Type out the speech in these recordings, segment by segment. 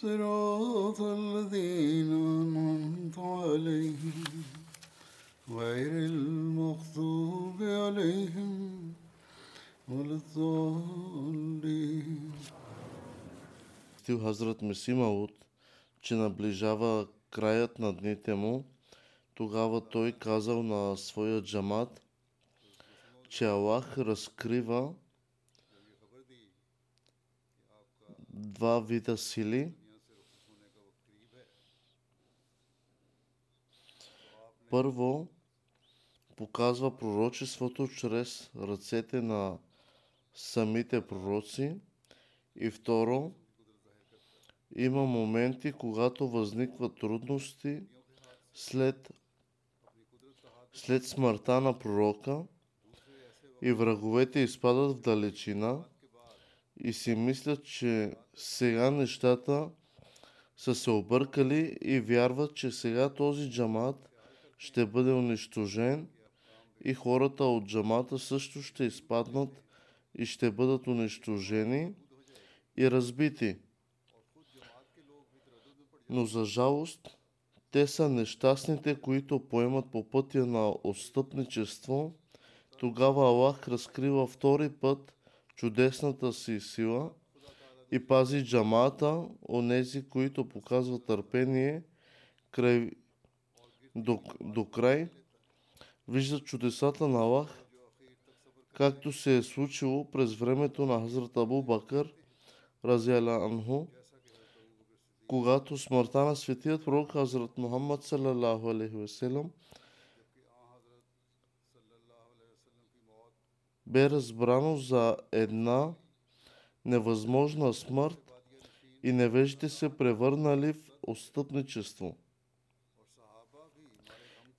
صراط الذين أنعمت عليهم غير المغضوب عليهم ولا الضالين Стил Хазрат Месимауд, че наближава краят на дните му, тогава той казал на своя джамат, че Аллах разкрива два вида сили. Първо, показва пророчеството чрез ръцете на самите пророци. И второ, има моменти, когато възникват трудности след, след смъртта на пророка и враговете изпадат в далечина и си мислят, че сега нещата са се объркали и вярват, че сега този джамат ще бъде унищожен и хората от джамата също ще изпаднат и ще бъдат унищожени и разбити. Но за жалост, те са нещастните, които поемат по пътя на отстъпничество. Тогава Аллах разкрива втори път чудесната си сила и пази джамата, онези, които показват търпение до, до край, виждат чудесата на Аллах, както се е случило през времето на Хазрат Абу Бакър, Разяля Анху, когато смъртта на светият пророк Хазрат Мухаммад салалаху алейхи веселам бе разбрано за една невъзможна смърт и невежите се превърнали в отстъпничество.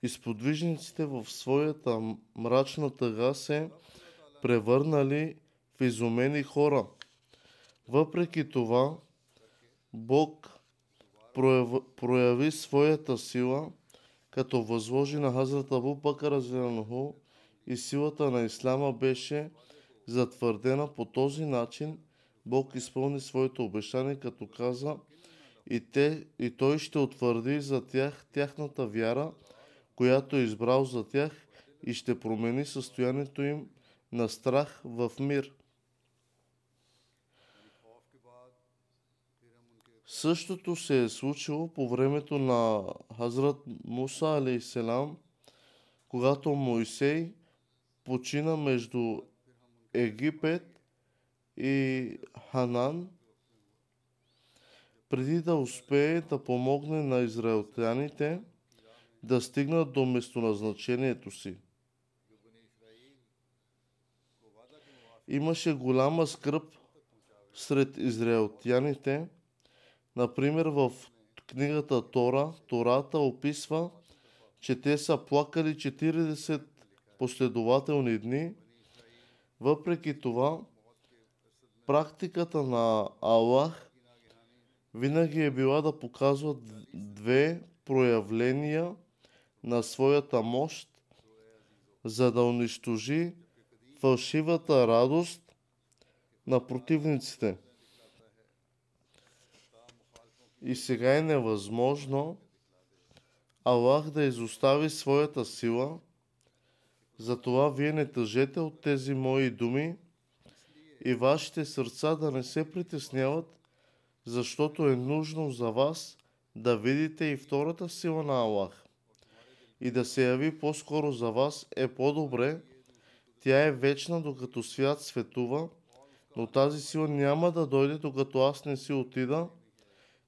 Изподвижниците в своята мрачна тъга се превърнали в изумени хора. Въпреки това, Бог прояви своята сила, като възложи на Хазрат Абу Азирануху и силата на Ислама беше затвърдена по този начин. Бог изпълни своето обещание, като каза и, те, и той ще утвърди за тях тяхната вяра, която е избрал за тях и ще промени състоянието им на страх в мир. Същото се е случило по времето на Хазрат Муса алейхиселам, когато Моисей почина между Египет и Ханан, преди да успее да помогне на израелтяните да стигнат до местоназначението си. Имаше голяма скръп сред израелтяните. Например, в книгата Тора, Тората описва, че те са плакали 40 последователни дни. Въпреки това, практиката на Аллах винаги е била да показва две проявления на своята мощ, за да унищожи фалшивата радост на противниците. И сега е невъзможно Аллах да изостави своята сила, Затова вие не тъжете от тези мои думи и вашите сърца да не се притесняват, защото е нужно за вас да видите и втората сила на Аллах. И да се яви по-скоро за вас е по-добре. Тя е вечна, докато свят светува, но тази сила няма да дойде, докато аз не си отида.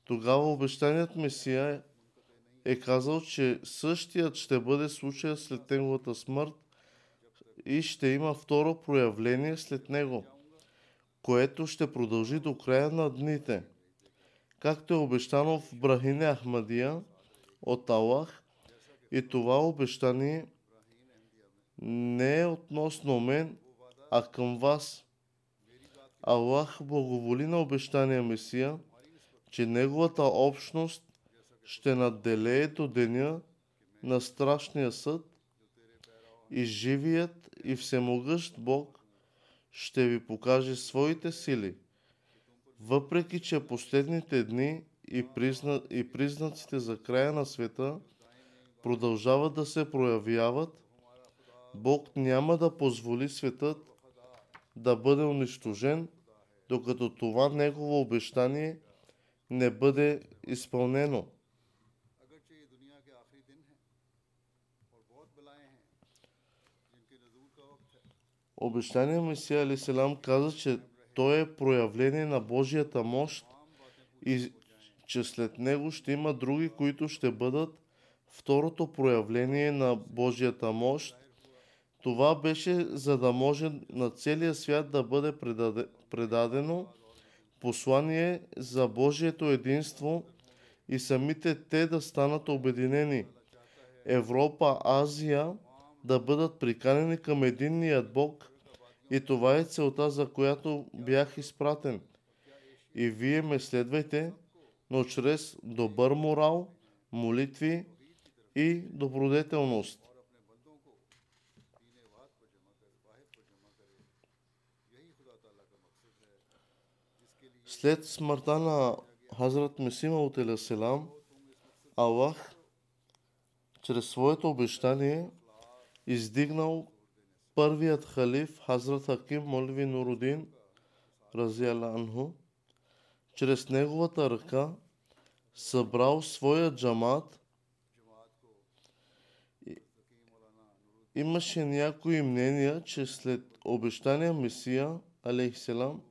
Тогава обещаният Месия е казал, че същият ще бъде случая след неговата смърт и ще има второ проявление след него, което ще продължи до края на дните. Както е обещано в Брахине Ахмадия от Аллах, и това обещание не е относно мен, а към вас. Аллах благоволи на обещания Месия, че неговата общност ще надделее до деня на страшния съд и живият и всемогъщ Бог ще ви покаже своите сили. Въпреки, че последните дни и, призна, и признаците за края на света продължават да се проявяват, Бог няма да позволи светът да бъде унищожен, докато това Негово обещание не бъде изпълнено. Обещание Месия Алиселам каза, че той е проявление на Божията мощ и че след него ще има други, които ще бъдат второто проявление на Божията мощ. Това беше за да може на целия свят да бъде предаде, предадено послание за Божието единство и самите те да станат обединени. Европа, Азия да бъдат приканени към единният Бог и това е целта, за която бях изпратен. И вие ме следвайте, но чрез добър морал, молитви и добродетелност. След смъртта на Хазрат Месима от Елеселам, Аллах чрез своето обещание издигнал първият халиф Хазрат Хаким Молви Нурудин Разияла Анху, чрез неговата ръка събрал своя джамат. Имаше някои мнения, че след обещания Месия, алейхиселам,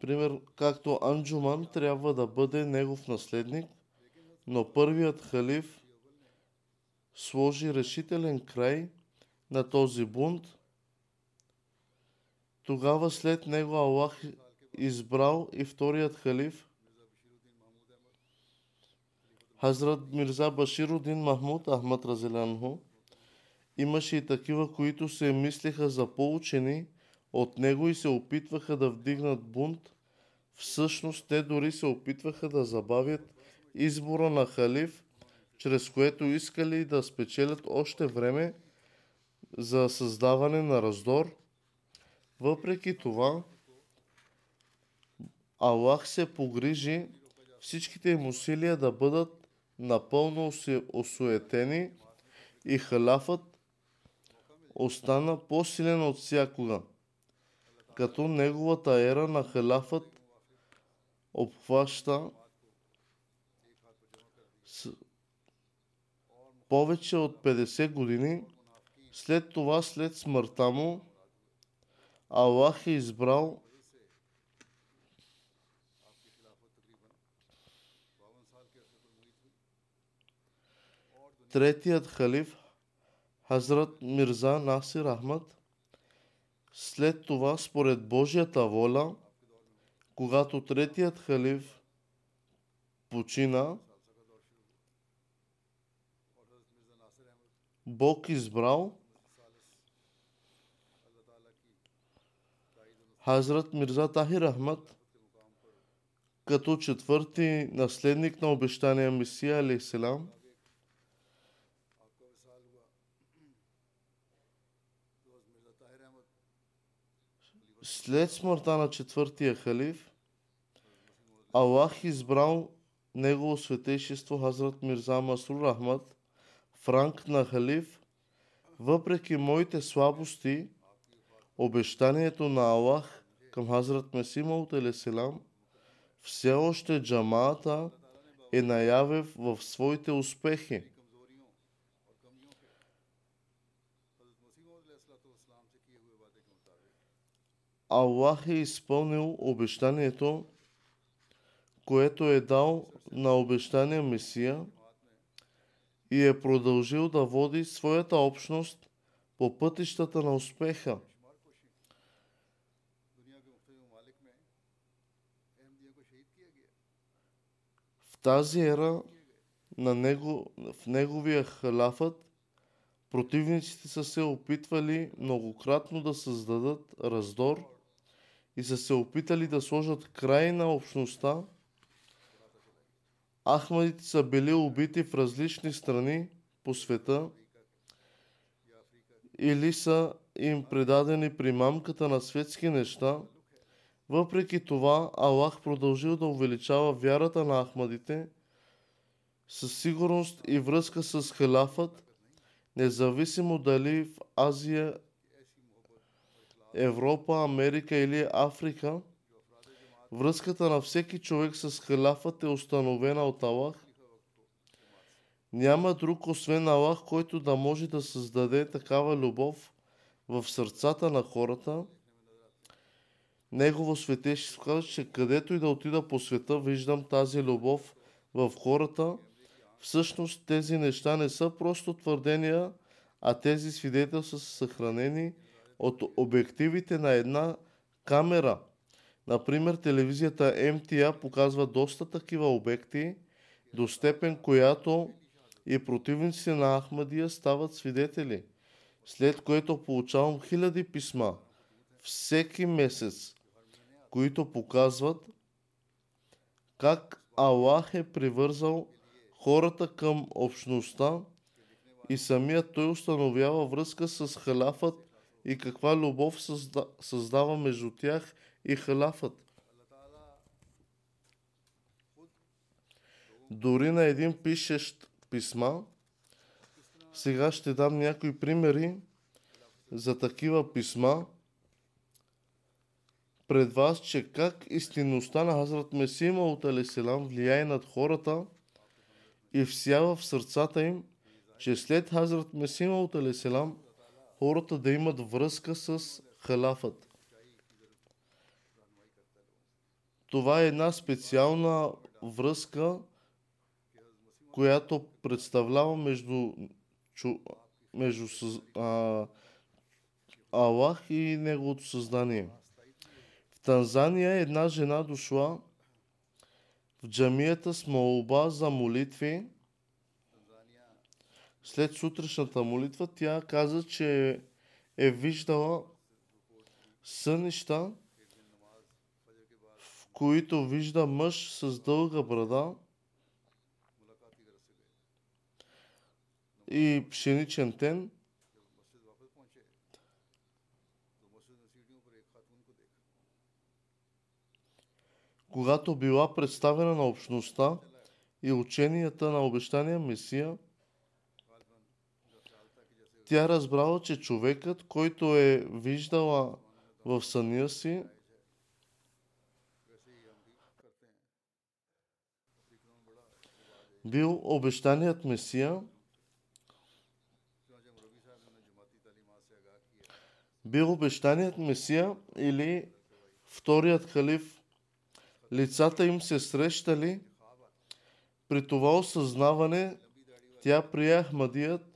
пример, както Анджуман трябва да бъде негов наследник, но първият халиф сложи решителен край на този бунт. Тогава след него Аллах избрал и вторият халиф, Хазрат Мирза Баширудин Махмуд Ахмад Разелянху. Имаше и такива, които се мислеха за поучени от него и се опитваха да вдигнат бунт. Всъщност те дори се опитваха да забавят избора на халиф, чрез което искали да спечелят още време за създаване на раздор. Въпреки това, Аллах се погрижи всичките им усилия да бъдат напълно осуетени и халафът остана по-силен от всякога, като неговата ера на халафът обхваща с повече от 50 години. След това, след смъртта му, Аллах е избрал третият халиф Хазрат Мирза Насир Ахмад. След това, според Божията воля, когато третият халиф почина, Бог избрал Хазрат Мирза Тахир Ахмад като четвърти наследник на обещания Месия алейхиселам. След смъртта на четвъртия халиф, Аллах избрал негово светейшество Хазрат Мирза Масрур Ахмад, франк на халиф, въпреки моите слабости, обещанието на Аллах към Хазрат Месима от Елеселам, все още джамаата е наяве в своите успехи. Аллах е изпълнил обещанието, което е дал на обещания Месия и е продължил да води своята общност по пътищата на успеха. В тази ера на него, в неговия халафът противниците са се опитвали многократно да създадат раздор – и са се опитали да сложат край на общността. Ахмадите са били убити в различни страни по света или са им предадени при мамката на светски неща. Въпреки това, Аллах продължил да увеличава вярата на Ахмадите със сигурност и връзка с халафът, независимо дали в Азия, Европа, Америка или Африка. Връзката на всеки човек с халафът е установена от Аллах. Няма друг освен Аллах, който да може да създаде такава любов в сърцата на хората. Негово светещество казва, че където и да отида по света, виждам тази любов в хората. Всъщност тези неща не са просто твърдения, а тези свидетелства са съхранени от обективите на една камера. Например, телевизията MTA показва доста такива обекти, до степен която и противниците на Ахмадия стават свидетели. След което получавам хиляди писма всеки месец, които показват как Аллах е привързал хората към общността и самият той установява връзка с халафът и каква любов създа- създава между тях и халафът. Дори на един пишещ писма, сега ще дам някои примери за такива писма пред вас, че как истинността на Хазрат Месима от Алеселам влияе над хората и всява в сърцата им, че след Хазрат Месима от Алеселам хората да имат връзка с халафът. Това е една специална връзка, която представлява между, чу, между а, Аллах и Неговото създание. В Танзания една жена дошла в джамията с молба за молитви. След сутрешната молитва тя каза, че е виждала сънища, в които вижда мъж с дълга брада и пшеничен тен. Когато била представена на общността и ученията на обещания Месия – тя разбрала, че човекът, който е виждала в съня си, бил обещаният Месия, бил обещаният Месия или вторият халиф. Лицата им се срещали. При това осъзнаване тя прия Ахмадият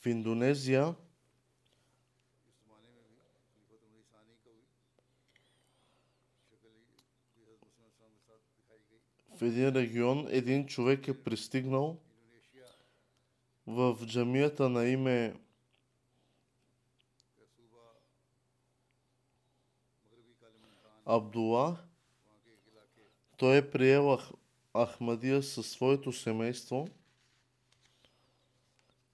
в Индонезия в един регион един човек е пристигнал в джамията на име Абдула. Той е приел Ахмадия със своето семейство –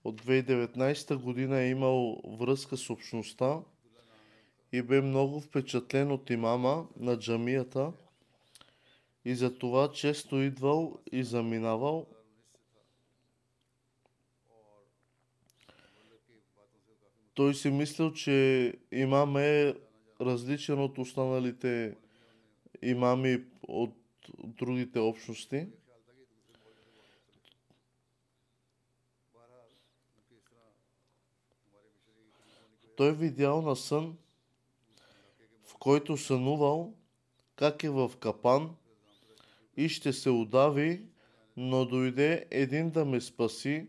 от 2019 година е имал връзка с общността и бе много впечатлен от имама на джамията и за това често идвал и заминавал. Той си мислил, че имам е различен от останалите имами от другите общности. Той видял на сън, в който сънувал, как е в капан и ще се удави, но дойде един да ме спаси,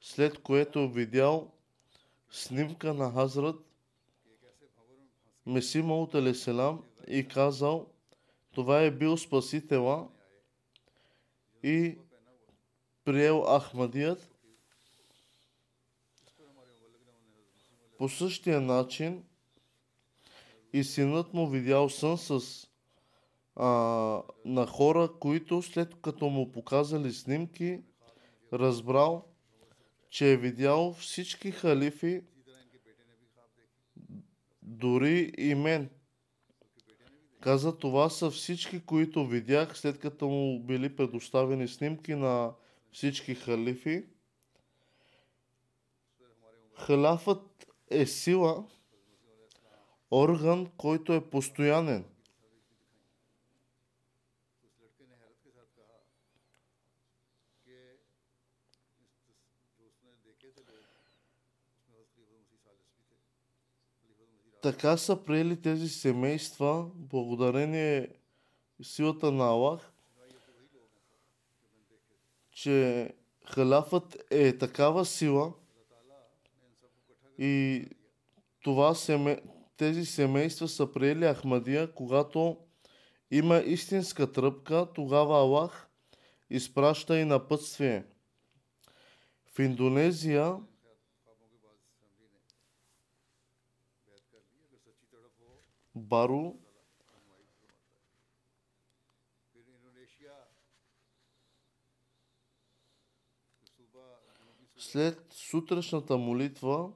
след което видял снимка на Хазрат Меси Маут Алеселам и казал, това е бил спасителя и приел Ахмадият. По същия начин и синът му видял сън с а, на хора, които след като му показали снимки, разбрал, че е видял всички халифи, дори и мен. Каза, това са всички, които видях, след като му били предоставени снимки на всички халифи. Халафът е сила, орган, който е постоянен. Така са приели тези семейства, благодарение силата на Аллах, че халяфът е такава сила – и това семе... тези семейства са приели Ахмадия, когато има истинска тръпка, тогава Аллах изпраща и напътствие. В Индонезия Бару след сутрешната молитва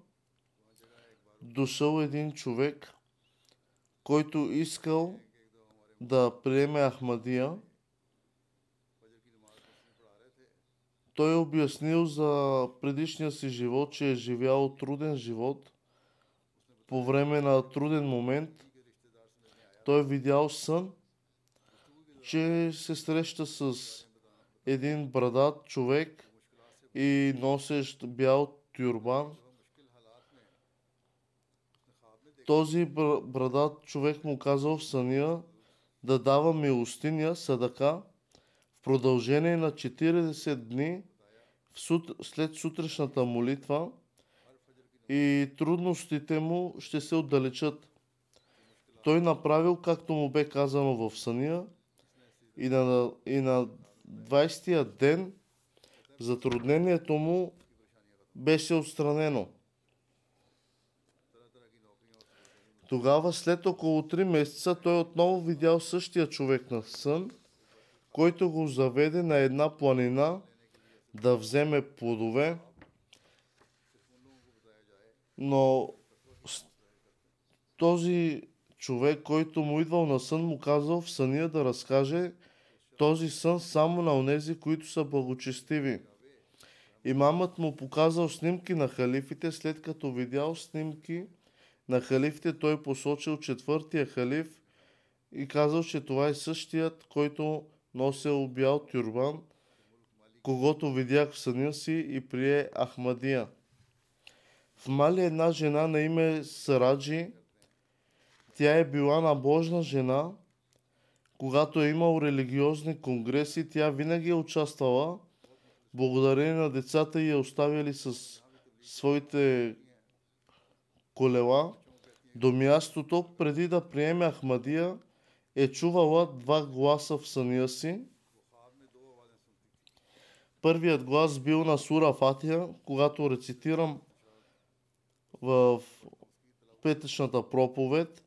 дошъл един човек, който искал да приеме Ахмадия. Той е обяснил за предишния си живот, че е живял труден живот. По време на труден момент той е видял сън, че се среща с един брадат човек и носещ бял тюрбан – този бр- брадат човек му казал в съня да дава милостиня, садака, в продължение на 40 дни сут... след сутрешната молитва и трудностите му ще се отдалечат. Той направил както му бе казано в съня и на, и на 20-я ден затруднението му беше отстранено. Тогава след около 3 месеца той отново видял същия човек на сън, който го заведе на една планина да вземе плодове, но този човек, който му идвал на сън, му казал в съня да разкаже този сън само на онези, които са благочестиви. Имамът му показал снимки на халифите, след като видял снимки на халифите, той посочил четвъртия халиф и казал, че това е същият, който носил бял тюрбан, когато видях в съня си и прие Ахмадия. В Мали една жена на име Сараджи, тя е била набожна жена, когато е имал религиозни конгреси, тя винаги е участвала, благодарение на децата и е оставили с своите колела до мястото, преди да приеме Ахмадия, е чувала два гласа в съня си. първият глас бил на Сура Фатия, когато рецитирам в петъчната проповед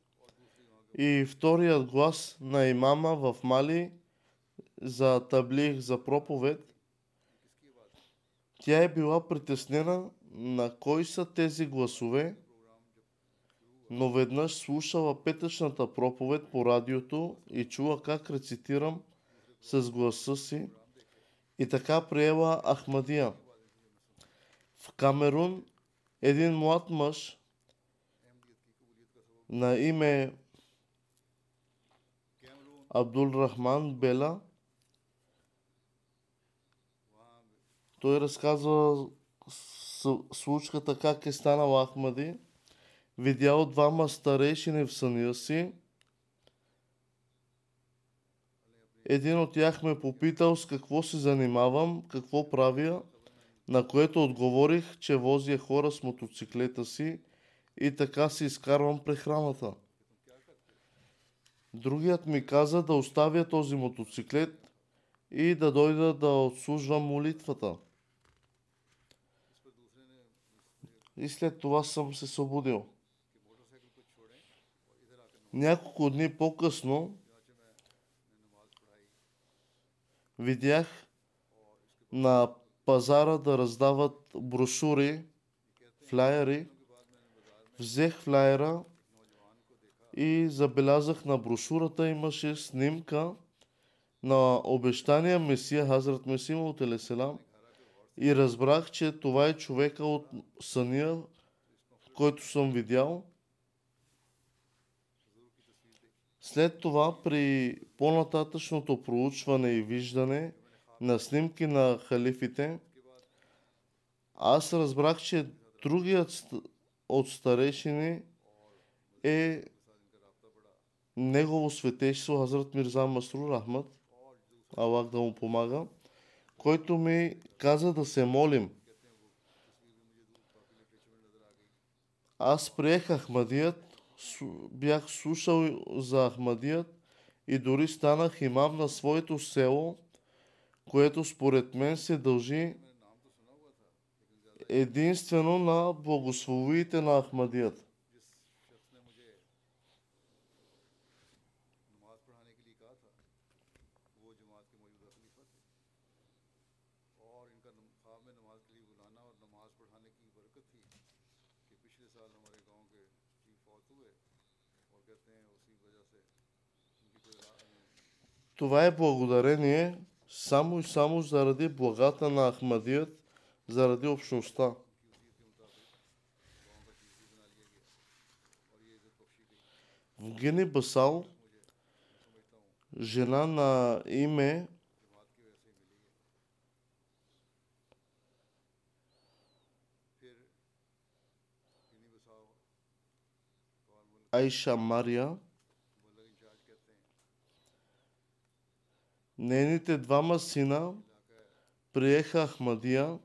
и вторият глас на имама в Мали за таблих за проповед. Тя е била притеснена на кой са тези гласове, но веднъж слушала петъчната проповед по радиото и чула как рецитирам с гласа си и така приела Ахмадия. В Камерун един млад мъж на име Абдул Рахман Бела той разказва случката как е станал Ахмади. Видял двама старейшини в съня си. Един от тях ме попитал с какво се занимавам, какво правя, на което отговорих, че возя хора с мотоциклета си и така си изкарвам прехраната. Другият ми каза да оставя този мотоциклет и да дойда да отслужвам молитвата. И след това съм се събудил. Няколко дни по-късно видях на пазара да раздават брошури, флайери. Взех флайера и забелязах на брошурата имаше снимка на обещания Месия Хазрат Месима от Елеселам и разбрах, че това е човека от съня, който съм видял. След това при по-нататъчното проучване и виждане на снимки на халифите, аз разбрах, че другият от старейшини е негово светейшество Хазрат Мирза Масрур Ахмад, Аллах да му помага, който ми каза да се молим. Аз приех Ахмадият, бях слушал за Ахмадият и дори станах имам на своето село, което според мен се дължи единствено на благословиите на Ахмадият. Това е благодарение само и само заради благата на Ахмадият, заради общността. В Гини Басал, жена на име Айша Мария, Нейните двама сина приеха Ахмадия.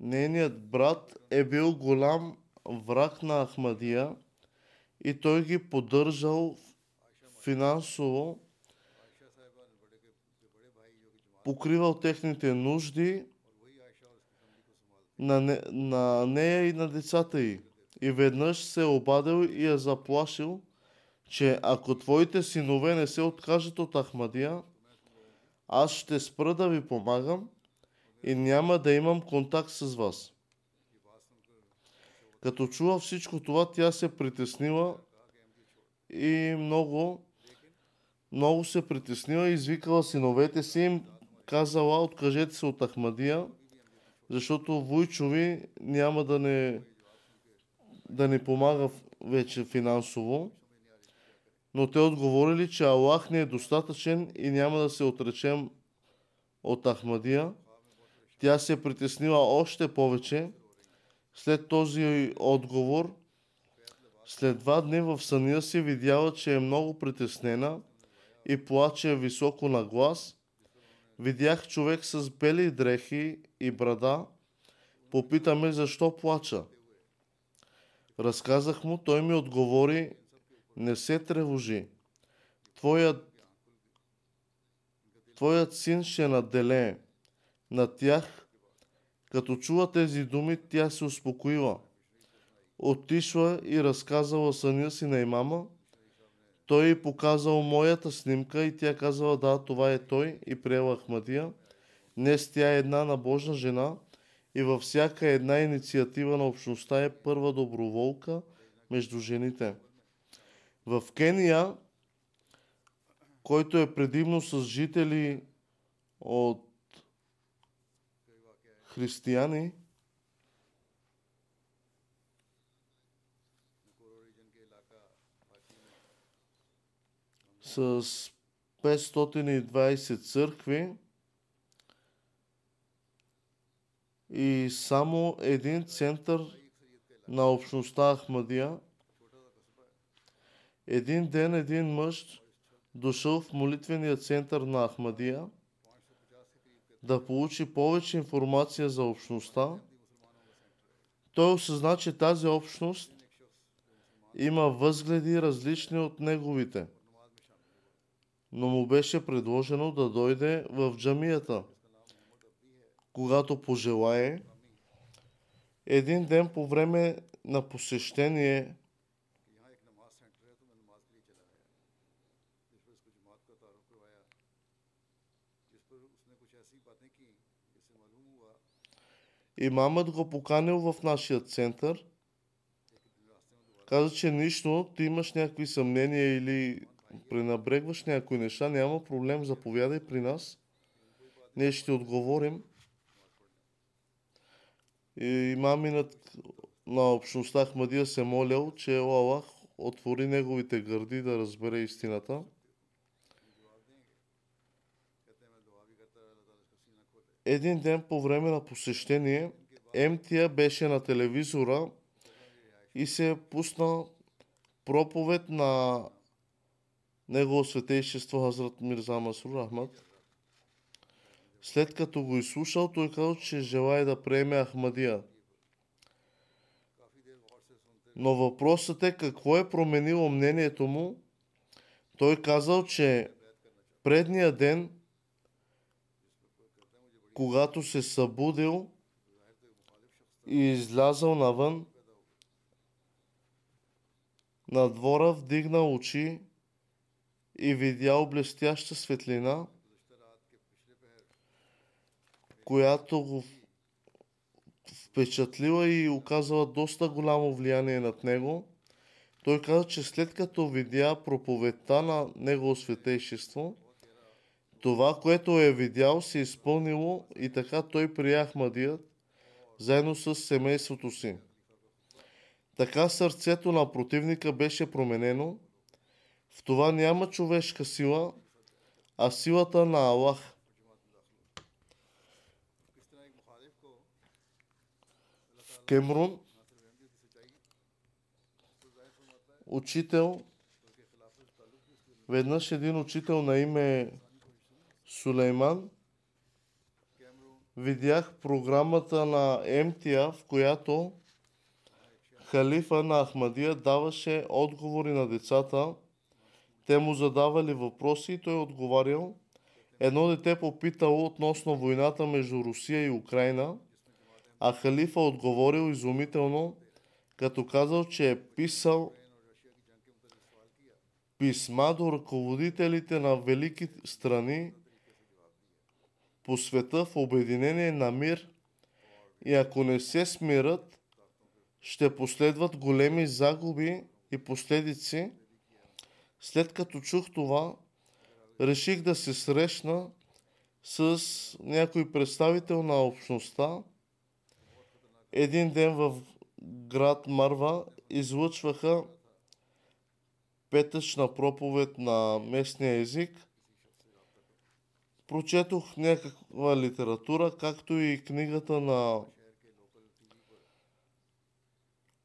Нейният брат е бил голям враг на Ахмадия и той ги поддържал финансово, покривал техните нужди на, не, на нея и на децата й и веднъж се е обадил и е заплашил, че ако твоите синове не се откажат от Ахмадия, аз ще спра да ви помагам и няма да имам контакт с вас. Като чува всичко това, тя се притеснила и много, много се притеснила и извикала синовете си им казала, откажете се от Ахмадия, защото Войчови няма да не да ни помага вече финансово, но те отговорили, че Аллах не е достатъчен и няма да се отречем от Ахмадия. Тя се е притеснила още повече. След този отговор, след два дни в съня си видяла, че е много притеснена и плаче високо на глас. Видях човек с бели дрехи и брада. Попитаме защо плача. Разказах му, той ми отговори, Не се тревожи. Твоят, твоят син ще наделее. На тях, като чува тези думи, тя се успокоила. Отишла и разказала съня си на имама. Той й показал моята снимка и тя казала, да, това е той и приела Ахмадия. Днес тя е една набожна жена и във всяка една инициатива на общността е първа доброволка между жените. В Кения, който е предимно с жители от християни, с 520 църкви и само един център на общността Ахмадия. Един ден един мъж дошъл в молитвения център на Ахмадия да получи повече информация за общността. Той осъзна, че тази общност има възгледи различни от неговите – но му беше предложено да дойде в джамията. Когато пожелае, един ден по време на посещение Имамът го поканил в нашия център. Каза, че нищо, ти имаш някакви съмнения или пренабрегваш някои неща, няма проблем, заповядай при нас. Ние ще отговорим. И маминът на общността Ахмадия се молял, че Аллах отвори неговите гърди да разбере истината. Един ден по време на посещение, Емтия беше на телевизора и се пусна проповед на Негово светейшество Хазрат Мирза Масур Ахмад. След като го изслушал, той казал, че желая да приеме Ахмадия. Но въпросът е какво е променило мнението му. Той казал, че предния ден, когато се събудил и излязал навън, на двора вдигна очи и видял блестяща светлина, която го впечатлила и оказала доста голямо влияние над него. Той каза, че след като видя проповедта на Негово светейшество, това, което е видял, се изпълнило и така той прия Ахмадият заедно с семейството си. Така сърцето на противника беше променено в това няма човешка сила, а силата на Аллах. Кемрун. Учител, веднъж един учител на име Сулейман, видях програмата на МТА, в която халифа на Ахмадия даваше отговори на децата – те му задавали въпроси и той отговарял. Едно дете попитало относно войната между Русия и Украина, а халифа отговорил изумително, като казал, че е писал писма до ръководителите на велики страни по света в обединение на мир и ако не се смират, ще последват големи загуби и последици – след като чух това, реших да се срещна с някой представител на общността. Един ден в град Марва излъчваха петъчна проповед на местния език. Прочетох някаква литература, както и книгата на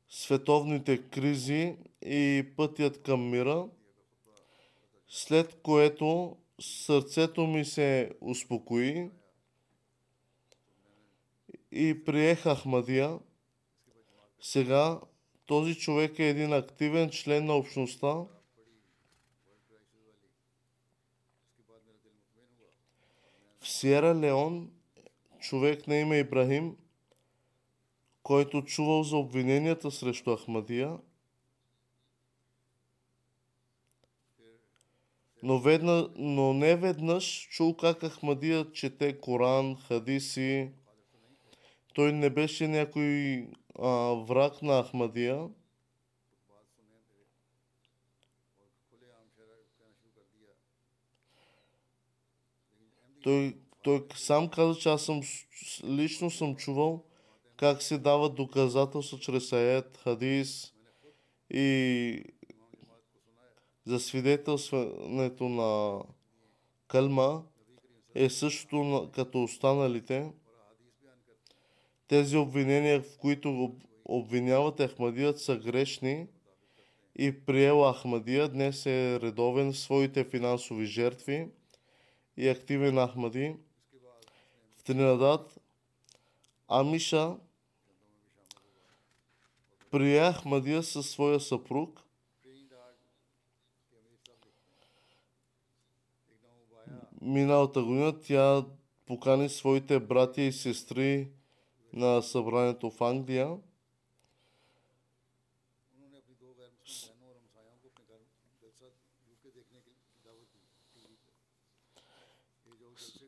световните кризи и пътят към мира – след което сърцето ми се успокои и приеха Ахмадия. Сега този човек е един активен член на общността. В Сиера Леон човек на име Ибрахим, който чувал за обвиненията срещу Ахмадия, но, ведна, но не веднъж чул как Ахмадия чете Коран, хадиси, той не беше някой а, враг на Ахмадия. Той, той сам каза, че аз съм, лично съм чувал как се дава доказателства чрез аят, хадис и за свидетелстването на кълма е също като останалите. Тези обвинения, в които обвиняват Ахмадият, са грешни и приела Ахмадия. Днес е редовен в своите финансови жертви и активен Ахмади. В Тринадат, Амиша прие Ахмадия със своя съпруг – миналата година тя покани своите братя и сестри на събранието в Англия.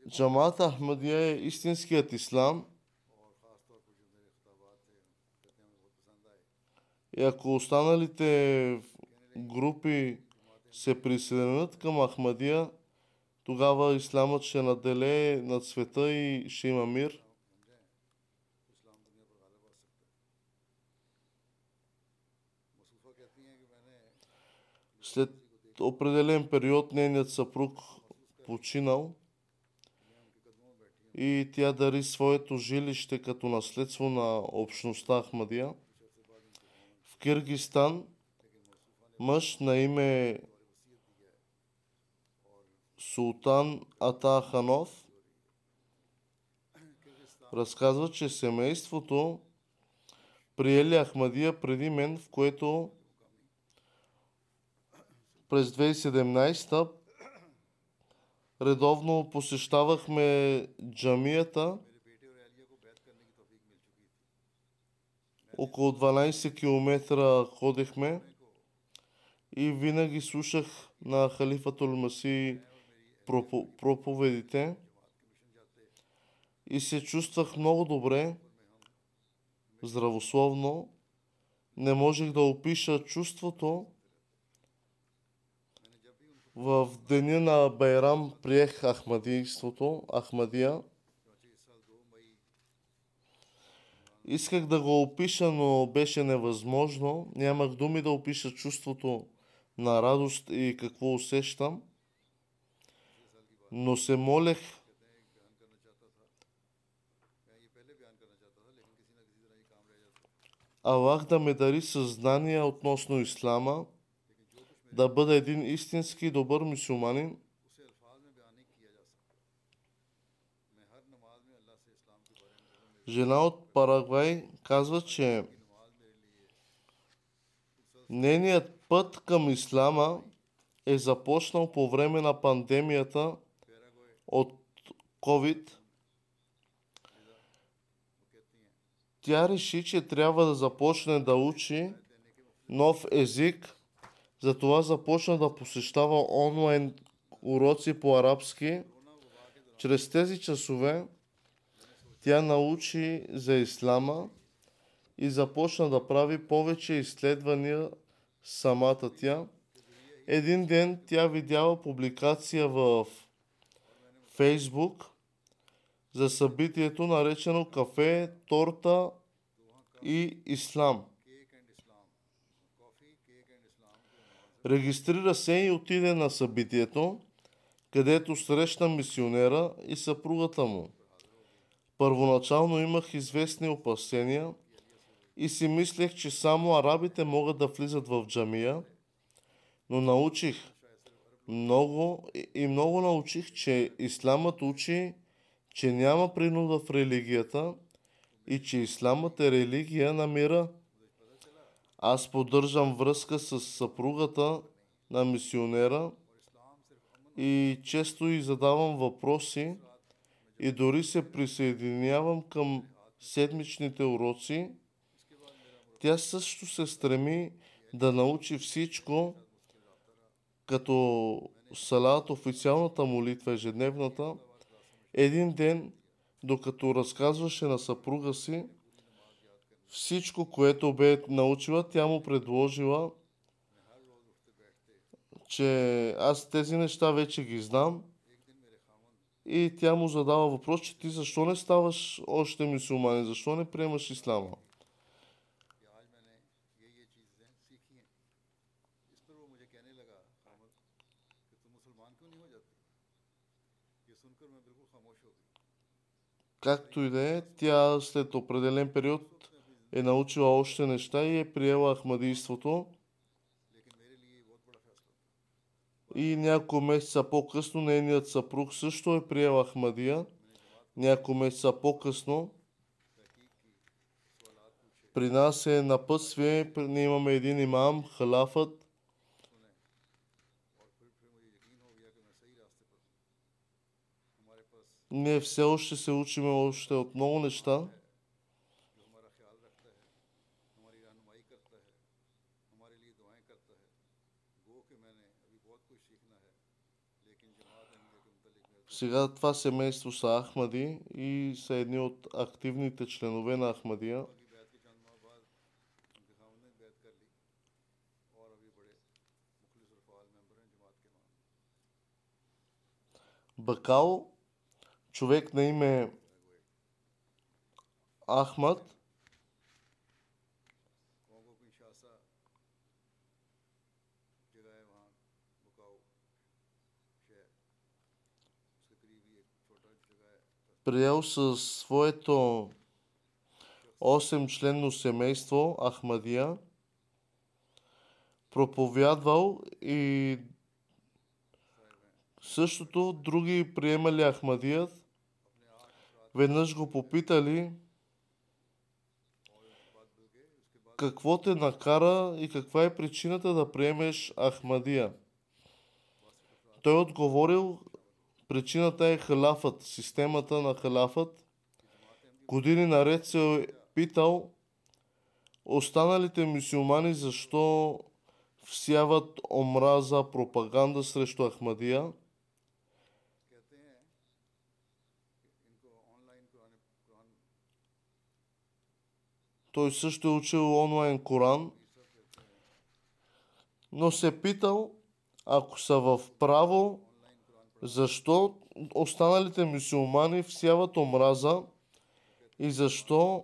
Джамат Ахмадия е истинският ислам. И ако останалите групи се присъединят към Ахмадия, тогава исламът ще наделее над света и ще има мир. След определен период нейният съпруг починал и тя дари своето жилище като наследство на общността Ахмадия. В Киргистан мъж на име Султан Ата Ханов разказва, че семейството приели Ахмадия преди мен, в което през 2017 редовно посещавахме джамията около 12 км ходехме и винаги слушах на халифатул Маси проповедите и се чувствах много добре, здравословно. Не можех да опиша чувството, в деня на Байрам приех Ахмадийството, Ахмадия. Исках да го опиша, но беше невъзможно. Нямах думи да опиша чувството на радост и какво усещам. Но се молех Аллах да ме дари съзнание относно Ислама – да бъде един истински добър мусулманин, жена от Парагвай казва, че нейният път към ислама е започнал по време на пандемията от COVID. Тя реши, че трябва да започне да учи нов език – затова започна да посещава онлайн уроци по арабски. Чрез тези часове тя научи за ислама и започна да прави повече изследвания самата тя. Един ден тя видяла публикация в Фейсбук за събитието наречено кафе, торта и ислам. Регистрира се и отиде на събитието, където срещна мисионера и съпругата му. Първоначално имах известни опасения и си мислех, че само арабите могат да влизат в джамия, но научих много и- много научих, че исламът учи, че няма принуда в религията и че исламът е религия на мира. Аз поддържам връзка с съпругата на мисионера и често и задавам въпроси и дори се присъединявам към седмичните уроци. Тя също се стреми да научи всичко, като салат, официалната молитва, ежедневната. Един ден, докато разказваше на съпруга си всичко, което бе научила, тя му предложила, че аз тези неща вече ги знам. И тя му задава въпрос, че ти защо не ставаш още мусулманин, защо не приемаш ислама? Както и да е, тя след определен период е научила още неща и е приела ахмадийството. И няколко месеца по-късно нейният съпруг също е приел Ахмадия. Няколко месеца по-късно при нас е на напътствие. Ние имаме един имам, халафът. Ние все още се учиме още от много неща. Сега това семейство са Ахмади и са едни от активните членове на Ахмадия. Бакал, човек на име Ахмад, приел със своето 8-членно семейство Ахмадия, проповядвал и същото други приемали Ахмадият. Веднъж го попитали какво те накара и каква е причината да приемеш Ахмадия. Той отговорил, Причината е халяфът, системата на халяфът. Години наред се е питал останалите мусулмани защо всяват омраза, пропаганда срещу Ахмадия. Той също е учил онлайн Коран, но се е питал, ако са в право, защо останалите мусулмани всяват омраза и защо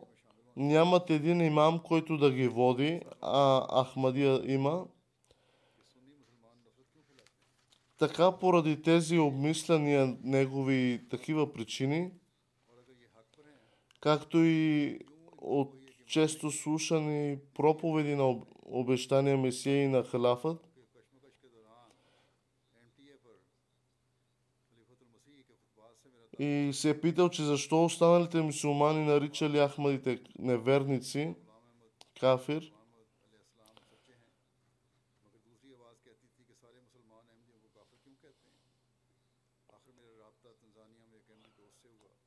нямат един имам, който да ги води, а Ахмадия има. Така поради тези обмисляния негови такива причини, както и от често слушани проповеди на об- обещания Месия и на халафът, и се е питал, че защо останалите мусулмани наричали ахмадите неверници, кафир.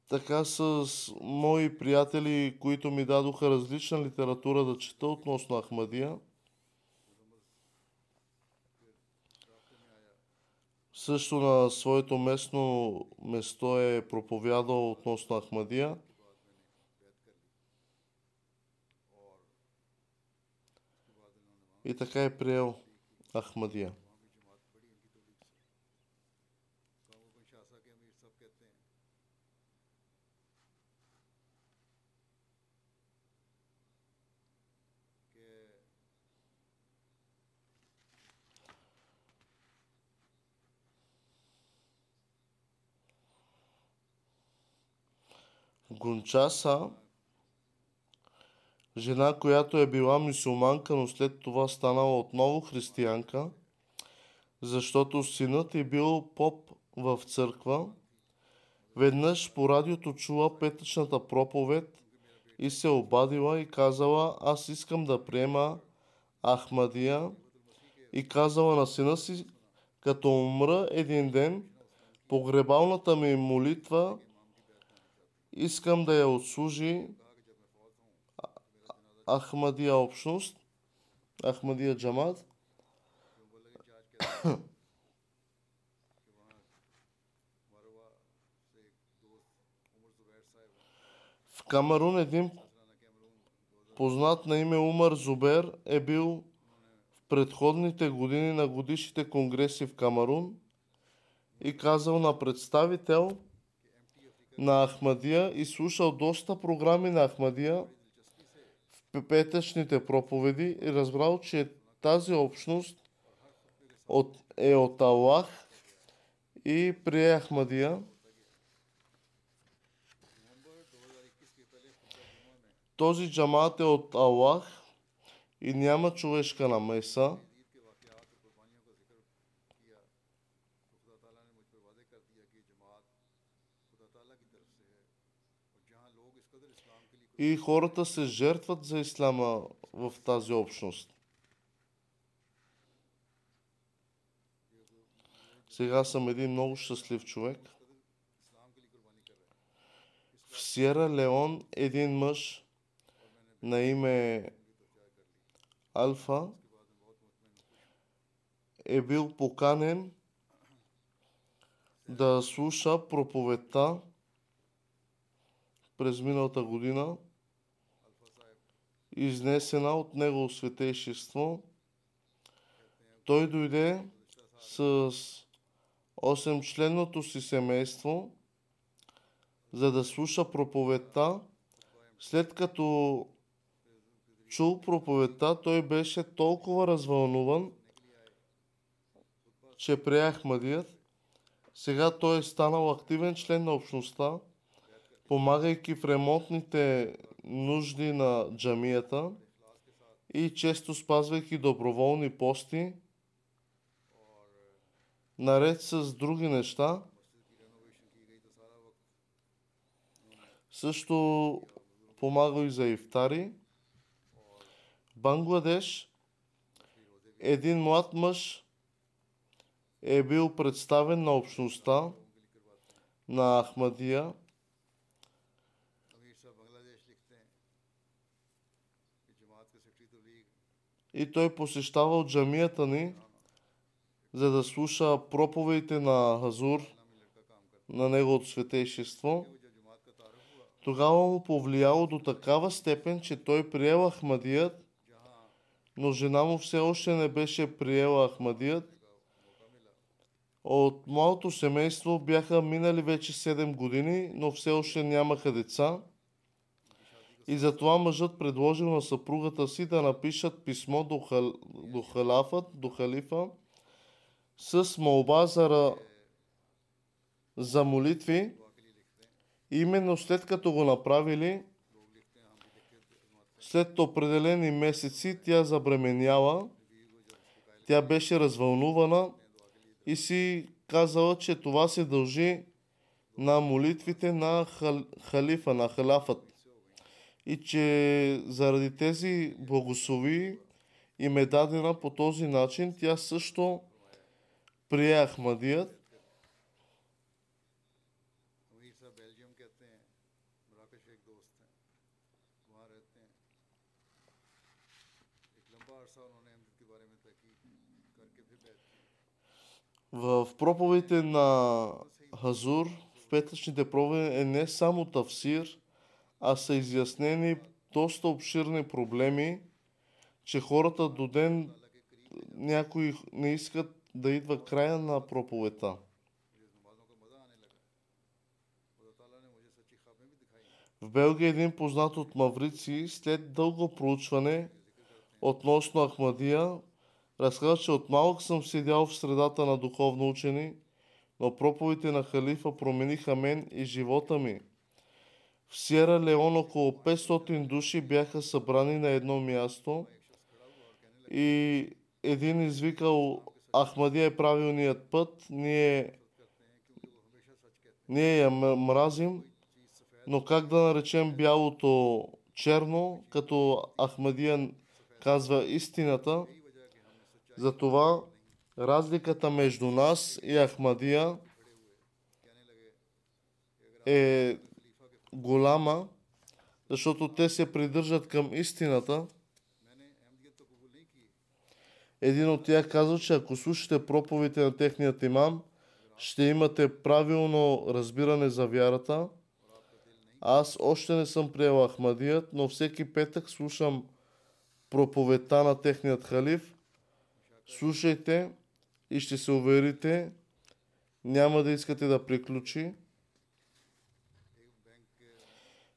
Така с мои приятели, които ми дадоха различна литература да чета относно Ахмадия – Също на своето местно место е проповядал относно Ахмадия. И така е приел Ахмадия. Гончаса, жена, която е била мусулманка, но след това станала отново християнка, защото синът е бил поп в църква, веднъж по радиото чула петъчната проповед и се обадила и казала, аз искам да приема Ахмадия и казала на сина си, като умра един ден, погребалната ми молитва Искам да я отслужи Ахмадия общност, Ахмадия джамат. В Камерун един познат на име Умар Зубер е бил в предходните години на годишните конгреси в Камерун и казал на представител – на Ахмадия и слушал доста програми на Ахмадия в петъчните проповеди и разбрал, че тази общност от, е от Аллах и прие Ахмадия. Този джамат е от Аллах и няма човешка намеса. и хората се жертват за ислама в тази общност. Сега съм един много щастлив човек. В Сиера Леон един мъж на име Алфа е бил поканен да слуша проповедта през миналата година изнесена от Него Светейшество. Той дойде с 8-членното си семейство, за да слуша проповедта. След като чул проповедта, той беше толкова развълнуван, че прие Ахмадият. Сега той е станал активен член на общността, помагайки в ремонтните нужди на джамията и често спазвайки доброволни пости, наред с други неща. Също помага и за ифтари. Бангладеш един млад мъж е бил представен на общността на Ахмадия и той посещавал джамията ни, за да слуша проповедите на Хазур, на неговото светейшество. Тогава му повлияло до такава степен, че той приел Ахмадият, но жена му все още не беше приела Ахмадият. От моето семейство бяха минали вече 7 години, но все още нямаха деца. И затова мъжът предложил на съпругата си да напишат писмо до, хал, до халафът, до халифа, с молба за, за молитви. Именно след като го направили, след определени месеци тя забременяла. Тя беше развълнувана и си казала, че това се дължи на молитвите на хал, халифа, на халафът и че заради тези благослови и ме дадена по този начин, тя също прие Ахмадият. В проповедите на Хазур, в петъчните проповеди е не само тавсир – а са изяснени доста обширни проблеми, че хората до ден някои не искат да идва края на проповета. В Белгия един познат от Маврици след дълго проучване относно Ахмадия разказа, че от малък съм седял в средата на духовно учени, но проповедите на халифа промениха мен и живота ми – в Сиера Леон около 500 души бяха събрани на едно място и един извикал Ахмадия е правилният път, ние, ние я мразим, но как да наречем бялото черно, като Ахмадия казва истината. Затова разликата между нас и Ахмадия е голяма, защото те се придържат към истината. Един от тях казва, че ако слушате проповедите на техният имам, ще имате правилно разбиране за вярата. Аз още не съм приел Ахмадият, но всеки петък слушам проповедта на техният халиф. Слушайте и ще се уверите, няма да искате да приключи.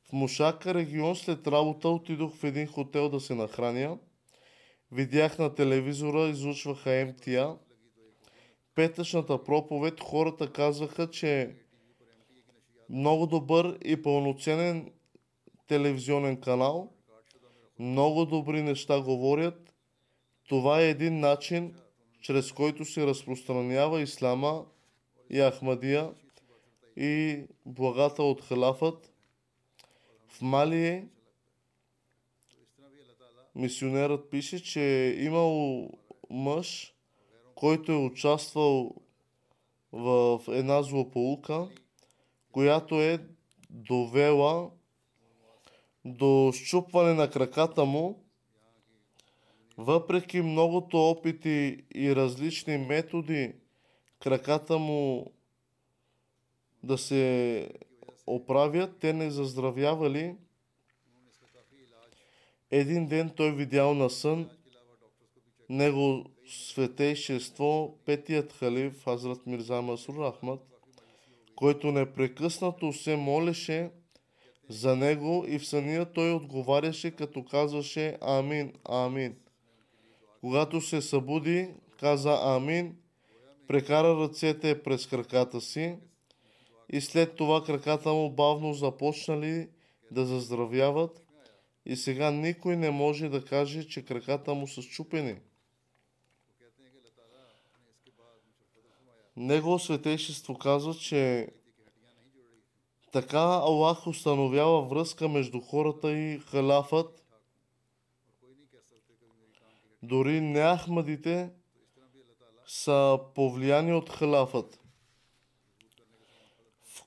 В Мушака регион след работа отидох в един хотел да се нахраня. Видях на телевизора, излучваха МТА. Петъчната проповед хората казваха, че е много добър и пълноценен телевизионен канал. Много добри неща говорят. Това е един начин, чрез който се разпространява ислама и Ахмадия и благата от халафът. В Мали мисионерът пише, че е имал мъж, който е участвал в една злополука, която е довела до щупване на краката му, въпреки многото опити и различни методи, краката му да се оправят, те не заздравявали. Един ден той видял на сън него светейшество, петият халиф, Азрат Мирза Масур Ахмад, който непрекъснато се молеше за него и в съния той отговаряше, като казваше Амин, Амин. Когато се събуди, каза Амин, прекара ръцете през краката си, и след това краката му бавно започнали да заздравяват и сега никой не може да каже, че краката му са щупени. Негово светейшество казва, че така Аллах установява връзка между хората и халафът. Дори неахмадите са повлияни от халафът.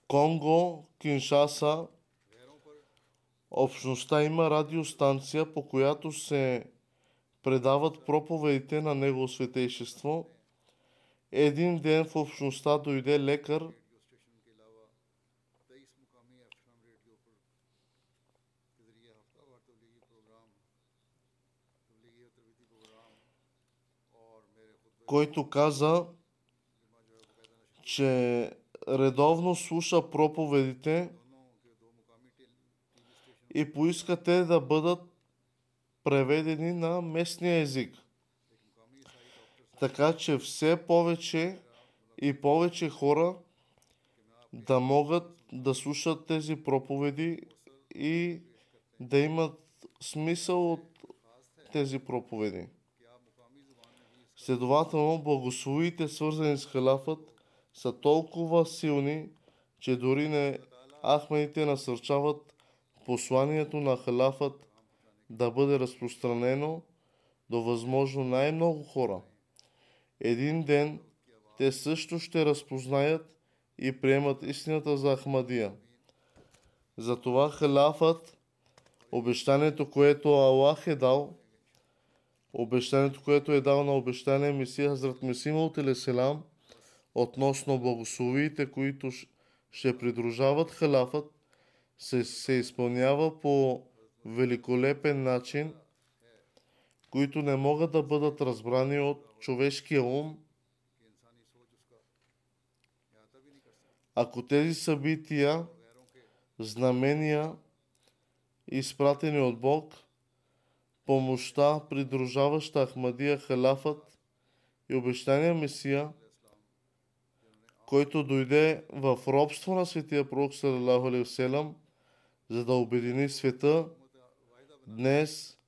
Конго, Киншаса, общността има радиостанция, по която се предават проповедите на Него Светейшество. Един ден в общността дойде лекар, който каза, че редовно слуша проповедите и поиска те да бъдат преведени на местния език. Така че все повече и повече хора да могат да слушат тези проповеди и да имат смисъл от тези проповеди. Следователно, благословите, свързани с халафът, са толкова силни, че дори не ахмедите насърчават посланието на халафът да бъде разпространено до възможно най-много хора. Един ден те също ще разпознаят и приемат истината за Ахмадия. Затова халафът, обещанието, което Аллах е дал, обещанието, което е дал на обещания Месия Хазрат Месима Телеселам относно благословиите, които ще придружават халафът, се, се изпълнява по великолепен начин, които не могат да бъдат разбрани от човешкия ум. Ако тези събития, знамения, изпратени от Бог, помощта, придружаваща Ахмадия Халафът и обещания Месия – който дойде в робство на светия пророк Салалаху Алейхиселам, за да обедини света, днес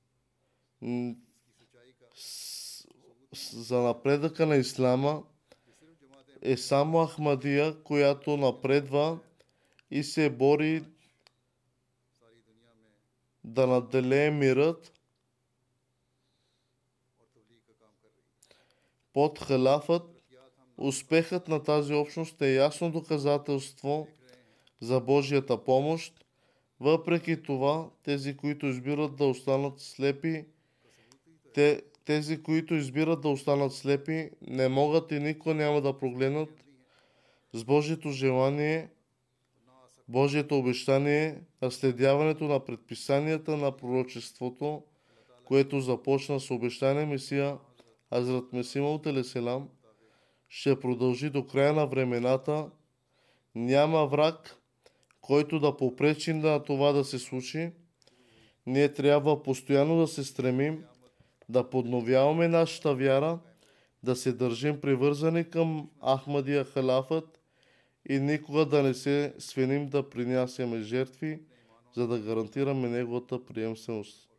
за напредъка на Ислама е само Ахмадия, която напредва и се бори да наделее мирът под халафът Успехът на тази общност е ясно доказателство за Божията помощ. Въпреки това, тези, които избират да останат слепи, те, тези, които избират да останат слепи, не могат и никога няма да прогледнат с Божието желание, Божието обещание, наследяването на предписанията на пророчеството, което започна с обещание Месия Азрат Месима от Елеселам – ще продължи до края на времената. Няма враг, който да попречи на това да се случи. Ние трябва постоянно да се стремим да подновяваме нашата вяра, да се държим привързани към Ахмадия Халафът и никога да не се свиним да принясяме жертви, за да гарантираме неговата приемственост.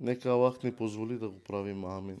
Нека Аллах ни позволи да го правим. Амин.